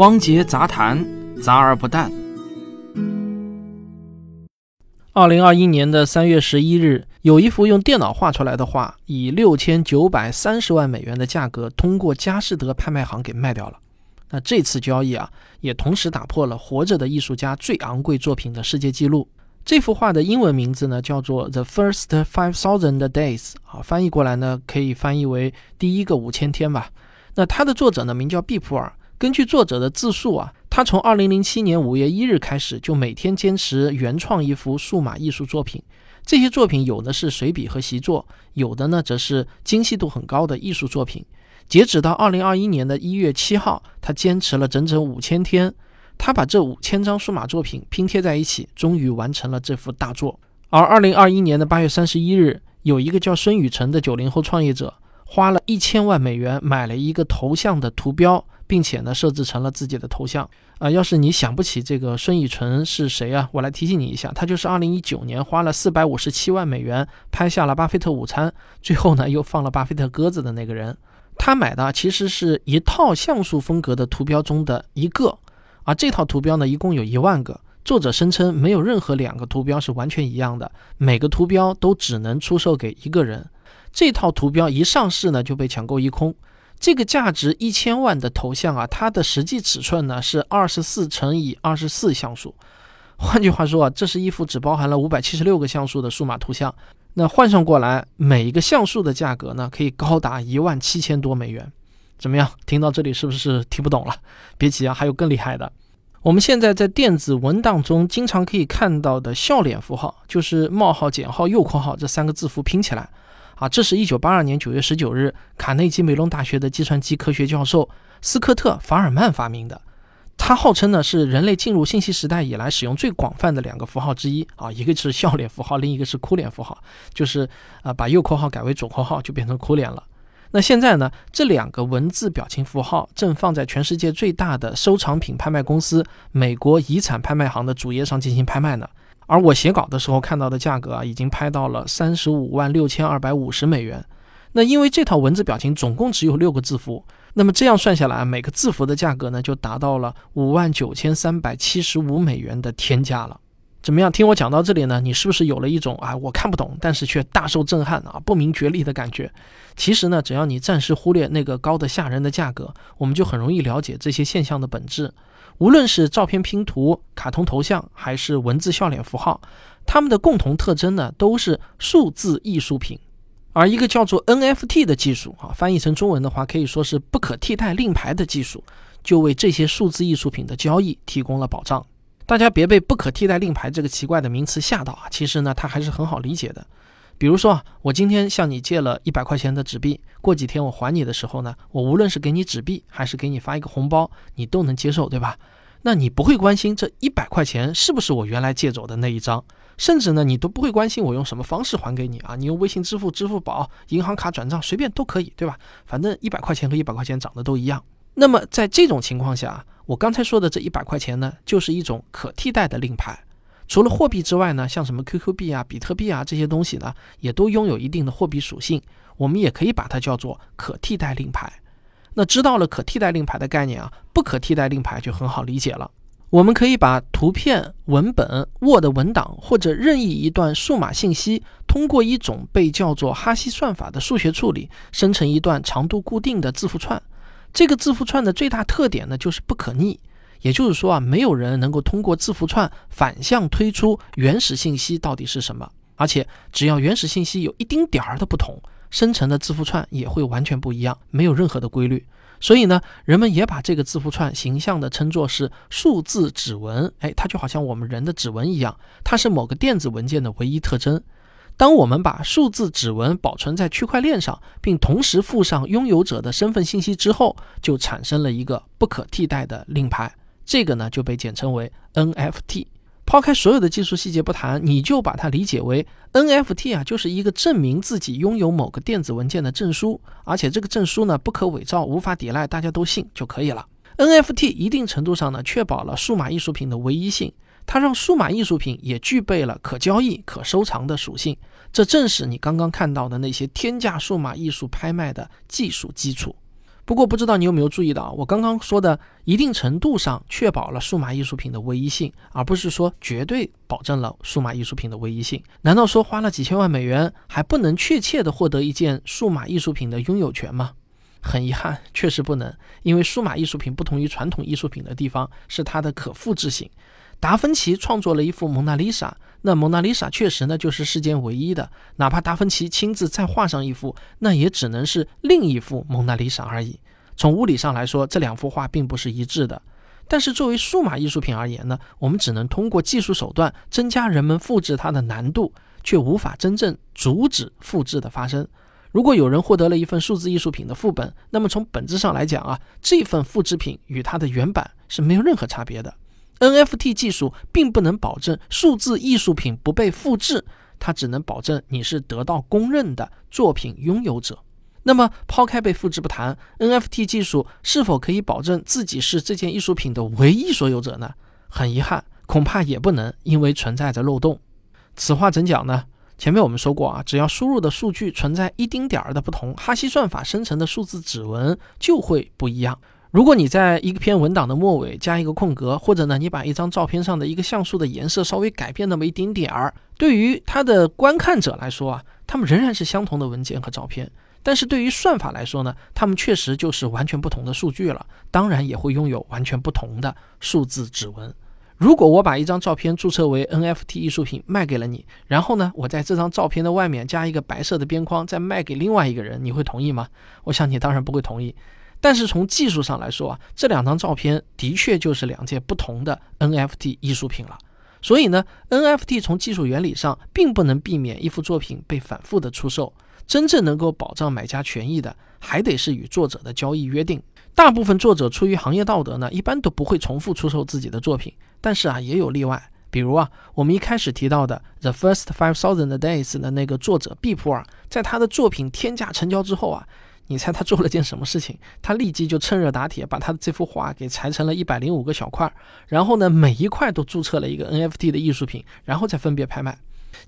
汪杰杂谈，杂而不淡。二零二一年的三月十一日，有一幅用电脑画出来的画，以六千九百三十万美元的价格通过佳士得拍卖行给卖掉了。那这次交易啊，也同时打破了活着的艺术家最昂贵作品的世界纪录。这幅画的英文名字呢，叫做《The First Five Thousand Days》啊，翻译过来呢，可以翻译为“第一个五千天”吧。那它的作者呢，名叫毕普尔。根据作者的自述啊，他从2007年5月1日开始，就每天坚持原创一幅数码艺术作品。这些作品有的是水笔和习作，有的呢则是精细度很高的艺术作品。截止到2021年的一月七号，他坚持了整整五千天，他把这五千张数码作品拼贴在一起，终于完成了这幅大作。而2021年的8月31日，有一个叫孙雨辰的九零后创业者，花了一千万美元买了一个头像的图标。并且呢，设置成了自己的头像啊。要是你想不起这个孙雨纯是谁啊，我来提醒你一下，他就是2019年花了457万美元拍下了巴菲特午餐，最后呢又放了巴菲特鸽子的那个人。他买的其实是一套像素风格的图标中的一个，而这套图标呢一共有一万个。作者声称没有任何两个图标是完全一样的，每个图标都只能出售给一个人。这套图标一上市呢就被抢购一空。这个价值一千万的头像啊，它的实际尺寸呢是二十四乘以二十四像素。换句话说啊，这是一幅只包含了五百七十六个像素的数码图像。那换算过来，每一个像素的价格呢，可以高达一万七千多美元。怎么样？听到这里是不是听不懂了？别急啊，还有更厉害的。我们现在在电子文档中经常可以看到的笑脸符号，就是冒号、减号、右括号这三个字符拼起来。啊，这是一九八二年九月十九日，卡内基梅隆大学的计算机科学教授斯科特·法尔曼发明的。他号称呢是人类进入信息时代以来使用最广泛的两个符号之一。啊，一个是笑脸符号，另一个是哭脸符号，就是啊把右括号改为左括号就变成哭脸了。那现在呢，这两个文字表情符号正放在全世界最大的收藏品拍卖公司美国遗产拍卖行的主页上进行拍卖呢。而我写稿的时候看到的价格啊，已经拍到了三十五万六千二百五十美元。那因为这套文字表情总共只有六个字符，那么这样算下来，每个字符的价格呢，就达到了五万九千三百七十五美元的天价了。怎么样？听我讲到这里呢，你是不是有了一种啊，我看不懂，但是却大受震撼啊，不明觉厉的感觉？其实呢，只要你暂时忽略那个高的吓人的价格，我们就很容易了解这些现象的本质。无论是照片拼图、卡通头像，还是文字笑脸符号，它们的共同特征呢，都是数字艺术品。而一个叫做 NFT 的技术，啊，翻译成中文的话，可以说是不可替代令牌的技术，就为这些数字艺术品的交易提供了保障。大家别被“不可替代令牌”这个奇怪的名词吓到啊！其实呢，它还是很好理解的。比如说啊，我今天向你借了一百块钱的纸币，过几天我还你的时候呢，我无论是给你纸币，还是给你发一个红包，你都能接受，对吧？那你不会关心这一百块钱是不是我原来借走的那一张，甚至呢，你都不会关心我用什么方式还给你啊？你用微信支付、支付宝、银行卡转账，随便都可以，对吧？反正一百块钱和一百块钱长得都一样。那么在这种情况下，我刚才说的这一百块钱呢，就是一种可替代的令牌。除了货币之外呢，像什么 QQ 币啊、比特币啊这些东西呢，也都拥有一定的货币属性。我们也可以把它叫做可替代令牌。那知道了可替代令牌的概念啊，不可替代令牌就很好理解了。我们可以把图片、文本、Word 文档或者任意一段数码信息，通过一种被叫做哈希算法的数学处理，生成一段长度固定的字符串。这个字符串的最大特点呢，就是不可逆。也就是说啊，没有人能够通过字符串反向推出原始信息到底是什么，而且只要原始信息有一丁点儿的不同，生成的字符串也会完全不一样，没有任何的规律。所以呢，人们也把这个字符串形象的称作是数字指纹。哎，它就好像我们人的指纹一样，它是某个电子文件的唯一特征。当我们把数字指纹保存在区块链上，并同时附上拥有者的身份信息之后，就产生了一个不可替代的令牌。这个呢就被简称为 NFT。抛开所有的技术细节不谈，你就把它理解为 NFT 啊，就是一个证明自己拥有某个电子文件的证书，而且这个证书呢不可伪造、无法抵赖，大家都信就可以了。NFT 一定程度上呢确保了数码艺术品的唯一性，它让数码艺术品也具备了可交易、可收藏的属性。这正是你刚刚看到的那些天价数码艺术拍卖的技术基础。不过，不知道你有没有注意到，我刚刚说的一定程度上确保了数码艺术品的唯一性，而不是说绝对保证了数码艺术品的唯一性。难道说花了几千万美元还不能确切的获得一件数码艺术品的拥有权吗？很遗憾，确实不能，因为数码艺术品不同于传统艺术品的地方是它的可复制性。达芬奇创作了一幅蒙娜丽莎，那蒙娜丽莎确实呢就是世间唯一的，哪怕达芬奇亲自再画上一幅，那也只能是另一幅蒙娜丽莎而已。从物理上来说，这两幅画并不是一致的。但是作为数码艺术品而言呢，我们只能通过技术手段增加人们复制它的难度，却无法真正阻止复制的发生。如果有人获得了一份数字艺术品的副本，那么从本质上来讲啊，这份复制品与它的原版是没有任何差别的。NFT 技术并不能保证数字艺术品不被复制，它只能保证你是得到公认的作品拥有者。那么，抛开被复制不谈，NFT 技术是否可以保证自己是这件艺术品的唯一所有者呢？很遗憾，恐怕也不能，因为存在着漏洞。此话怎讲呢？前面我们说过啊，只要输入的数据存在一丁点儿的不同，哈希算法生成的数字指纹就会不一样。如果你在一篇文档的末尾加一个空格，或者呢，你把一张照片上的一个像素的颜色稍微改变那么一丁点儿，对于它的观看者来说啊，他们仍然是相同的文件和照片。但是对于算法来说呢，它们确实就是完全不同的数据了，当然也会拥有完全不同的数字指纹。如果我把一张照片注册为 NFT 艺术品卖给了你，然后呢，我在这张照片的外面加一个白色的边框，再卖给另外一个人，你会同意吗？我想你当然不会同意。但是从技术上来说啊，这两张照片的确就是两件不同的 NFT 艺术品了。所以呢，NFT 从技术原理上并不能避免一幅作品被反复的出售。真正能够保障买家权益的，还得是与作者的交易约定。大部分作者出于行业道德呢，一般都不会重复出售自己的作品。但是啊，也有例外。比如啊，我们一开始提到的《The First Five Thousand Days》的那个作者毕普尔，在他的作品天价成交之后啊，你猜他做了件什么事情？他立即就趁热打铁，把他的这幅画给裁成了一百零五个小块，然后呢，每一块都注册了一个 NFT 的艺术品，然后再分别拍卖。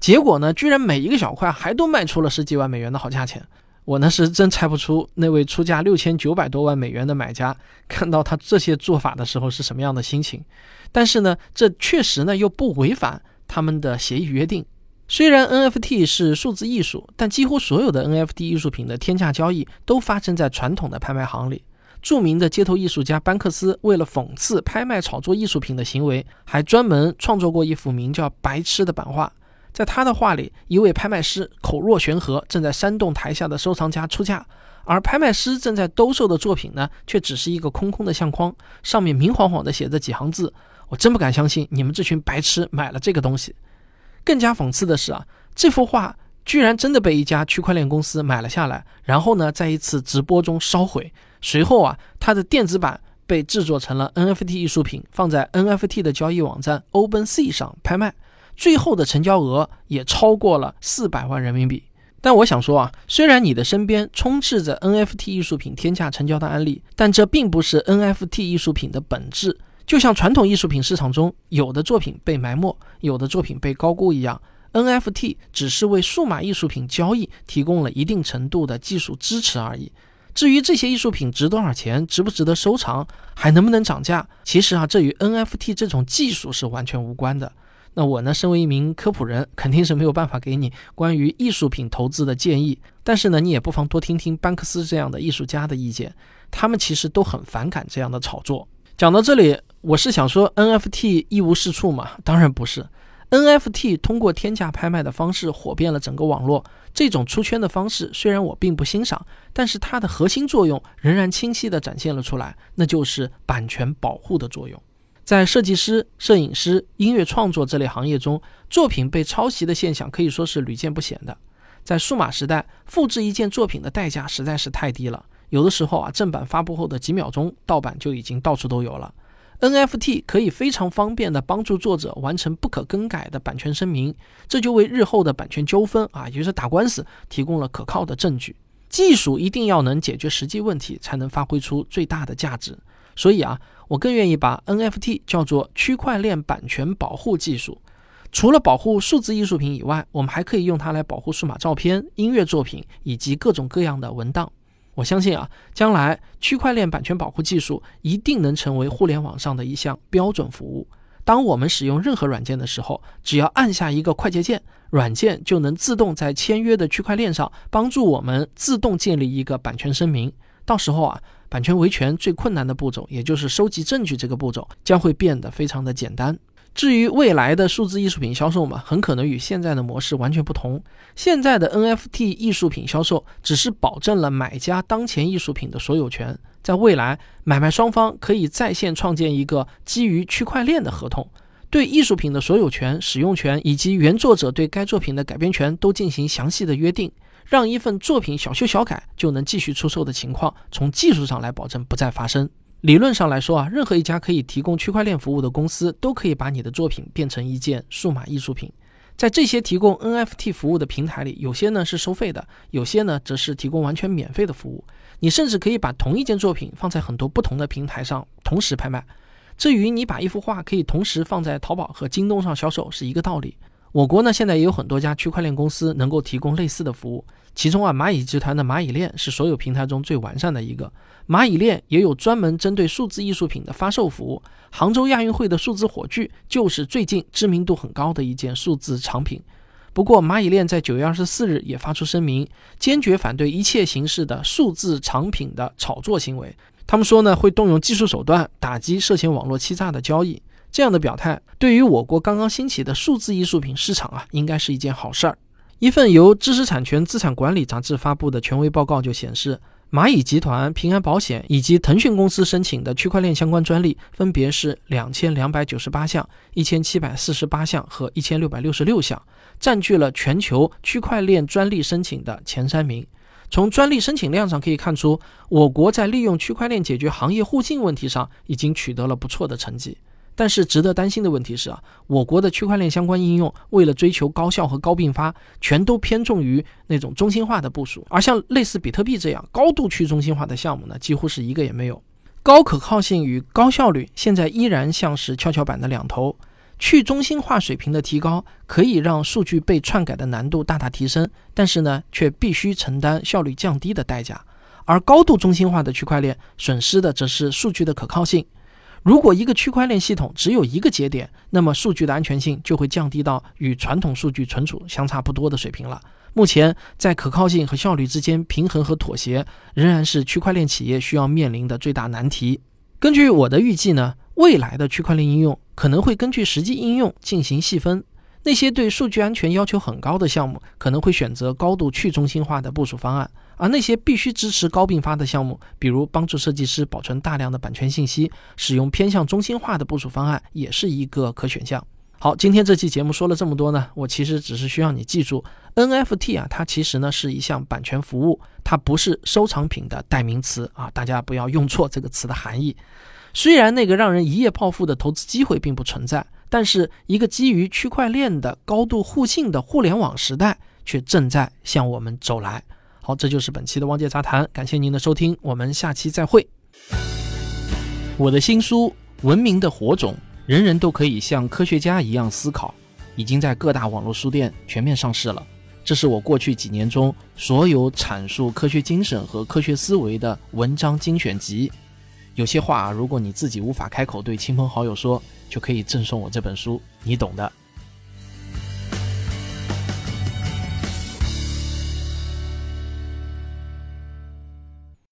结果呢，居然每一个小块还都卖出了十几万美元的好价钱。我呢是真猜不出那位出价六千九百多万美元的买家看到他这些做法的时候是什么样的心情。但是呢，这确实呢又不违反他们的协议约定。虽然 NFT 是数字艺术，但几乎所有的 NFT 艺术品的天价交易都发生在传统的拍卖行里。著名的街头艺术家班克斯为了讽刺拍卖炒作艺术品的行为，还专门创作过一幅名叫《白痴》的版画。在他的画里，一位拍卖师口若悬河，正在煽动台下的收藏家出价，而拍卖师正在兜售的作品呢，却只是一个空空的相框，上面明晃晃地写着几行字。我真不敢相信你们这群白痴买了这个东西。更加讽刺的是啊，这幅画居然真的被一家区块链公司买了下来，然后呢，在一次直播中烧毁。随后啊，它的电子版被制作成了 NFT 艺术品，放在 NFT 的交易网站 OpenSea 上拍卖。最后的成交额也超过了四百万人民币。但我想说啊，虽然你的身边充斥着 NFT 艺术品天价成交的案例，但这并不是 NFT 艺术品的本质。就像传统艺术品市场中有的作品被埋没，有的作品被高估一样，NFT 只是为数码艺术品交易提供了一定程度的技术支持而已。至于这些艺术品值多少钱，值不值得收藏，还能不能涨价，其实啊，这与 NFT 这种技术是完全无关的。那我呢，身为一名科普人，肯定是没有办法给你关于艺术品投资的建议。但是呢，你也不妨多听听班克斯这样的艺术家的意见，他们其实都很反感这样的炒作。讲到这里，我是想说 NFT 一无是处吗？当然不是。NFT 通过天价拍卖的方式火遍了整个网络，这种出圈的方式虽然我并不欣赏，但是它的核心作用仍然清晰地展现了出来，那就是版权保护的作用。在设计师、摄影师、音乐创作这类行业中，作品被抄袭的现象可以说是屡见不鲜的。在数码时代，复制一件作品的代价实在是太低了，有的时候啊，正版发布后的几秒钟，盗版就已经到处都有了。NFT 可以非常方便地帮助作者完成不可更改的版权声明，这就为日后的版权纠纷啊，也就是打官司提供了可靠的证据。技术一定要能解决实际问题，才能发挥出最大的价值。所以啊。我更愿意把 NFT 叫做区块链版权保护技术。除了保护数字艺术品以外，我们还可以用它来保护数码照片、音乐作品以及各种各样的文档。我相信啊，将来区块链版权保护技术一定能成为互联网上的一项标准服务。当我们使用任何软件的时候，只要按下一个快捷键，软件就能自动在签约的区块链上帮助我们自动建立一个版权声明。到时候啊，版权维权最困难的步骤，也就是收集证据这个步骤，将会变得非常的简单。至于未来的数字艺术品销售嘛，很可能与现在的模式完全不同。现在的 NFT 艺术品销售只是保证了买家当前艺术品的所有权，在未来，买卖双方可以在线创建一个基于区块链的合同，对艺术品的所有权、使用权以及原作者对该作品的改编权都进行详细的约定，让一份作品小修小改就能继续出售的情况，从技术上来保证不再发生。理论上来说啊，任何一家可以提供区块链服务的公司，都可以把你的作品变成一件数码艺术品。在这些提供 NFT 服务的平台里，有些呢是收费的，有些呢则是提供完全免费的服务。你甚至可以把同一件作品放在很多不同的平台上同时拍卖。这与你把一幅画可以同时放在淘宝和京东上销售是一个道理。我国呢，现在也有很多家区块链公司能够提供类似的服务。其中啊，蚂蚁集团的蚂蚁链是所有平台中最完善的一个。蚂蚁链也有专门针对数字艺术品的发售服务。杭州亚运会的数字火炬就是最近知名度很高的一件数字藏品。不过，蚂蚁链在九月二十四日也发出声明，坚决反对一切形式的数字藏品的炒作行为。他们说呢，会动用技术手段打击涉嫌网络欺诈的交易。这样的表态对于我国刚刚兴起的数字艺术品市场啊，应该是一件好事儿。一份由知识产权资产管理杂志发布的权威报告就显示，蚂蚁集团、平安保险以及腾讯公司申请的区块链相关专利分别是两千两百九十八项、一千七百四十八项和一千六百六十六项，占据了全球区块链专利申请的前三名。从专利申请量上可以看出，我国在利用区块链解决行业互信问题上已经取得了不错的成绩。但是值得担心的问题是啊，我国的区块链相关应用为了追求高效和高并发，全都偏重于那种中心化的部署，而像类似比特币这样高度去中心化的项目呢，几乎是一个也没有。高可靠性与高效率现在依然像是跷跷板的两头，去中心化水平的提高可以让数据被篡改的难度大大提升，但是呢，却必须承担效率降低的代价。而高度中心化的区块链损失的则是数据的可靠性。如果一个区块链系统只有一个节点，那么数据的安全性就会降低到与传统数据存储相差不多的水平了。目前，在可靠性和效率之间平衡和妥协，仍然是区块链企业需要面临的最大难题。根据我的预计呢，未来的区块链应用可能会根据实际应用进行细分。那些对数据安全要求很高的项目，可能会选择高度去中心化的部署方案；而那些必须支持高并发的项目，比如帮助设计师保存大量的版权信息，使用偏向中心化的部署方案，也是一个可选项。好，今天这期节目说了这么多呢，我其实只是需要你记住，NFT 啊，它其实呢是一项版权服务，它不是收藏品的代名词啊，大家不要用错这个词的含义。虽然那个让人一夜暴富的投资机会并不存在。但是，一个基于区块链的高度互信的互联网时代却正在向我们走来。好，这就是本期的汪杰杂谈，感谢您的收听，我们下期再会。我的新书《文明的火种》，人人都可以像科学家一样思考，已经在各大网络书店全面上市了。这是我过去几年中所有阐述科学精神和科学思维的文章精选集。有些话，如果你自己无法开口对亲朋好友说，就可以赠送我这本书，你懂的。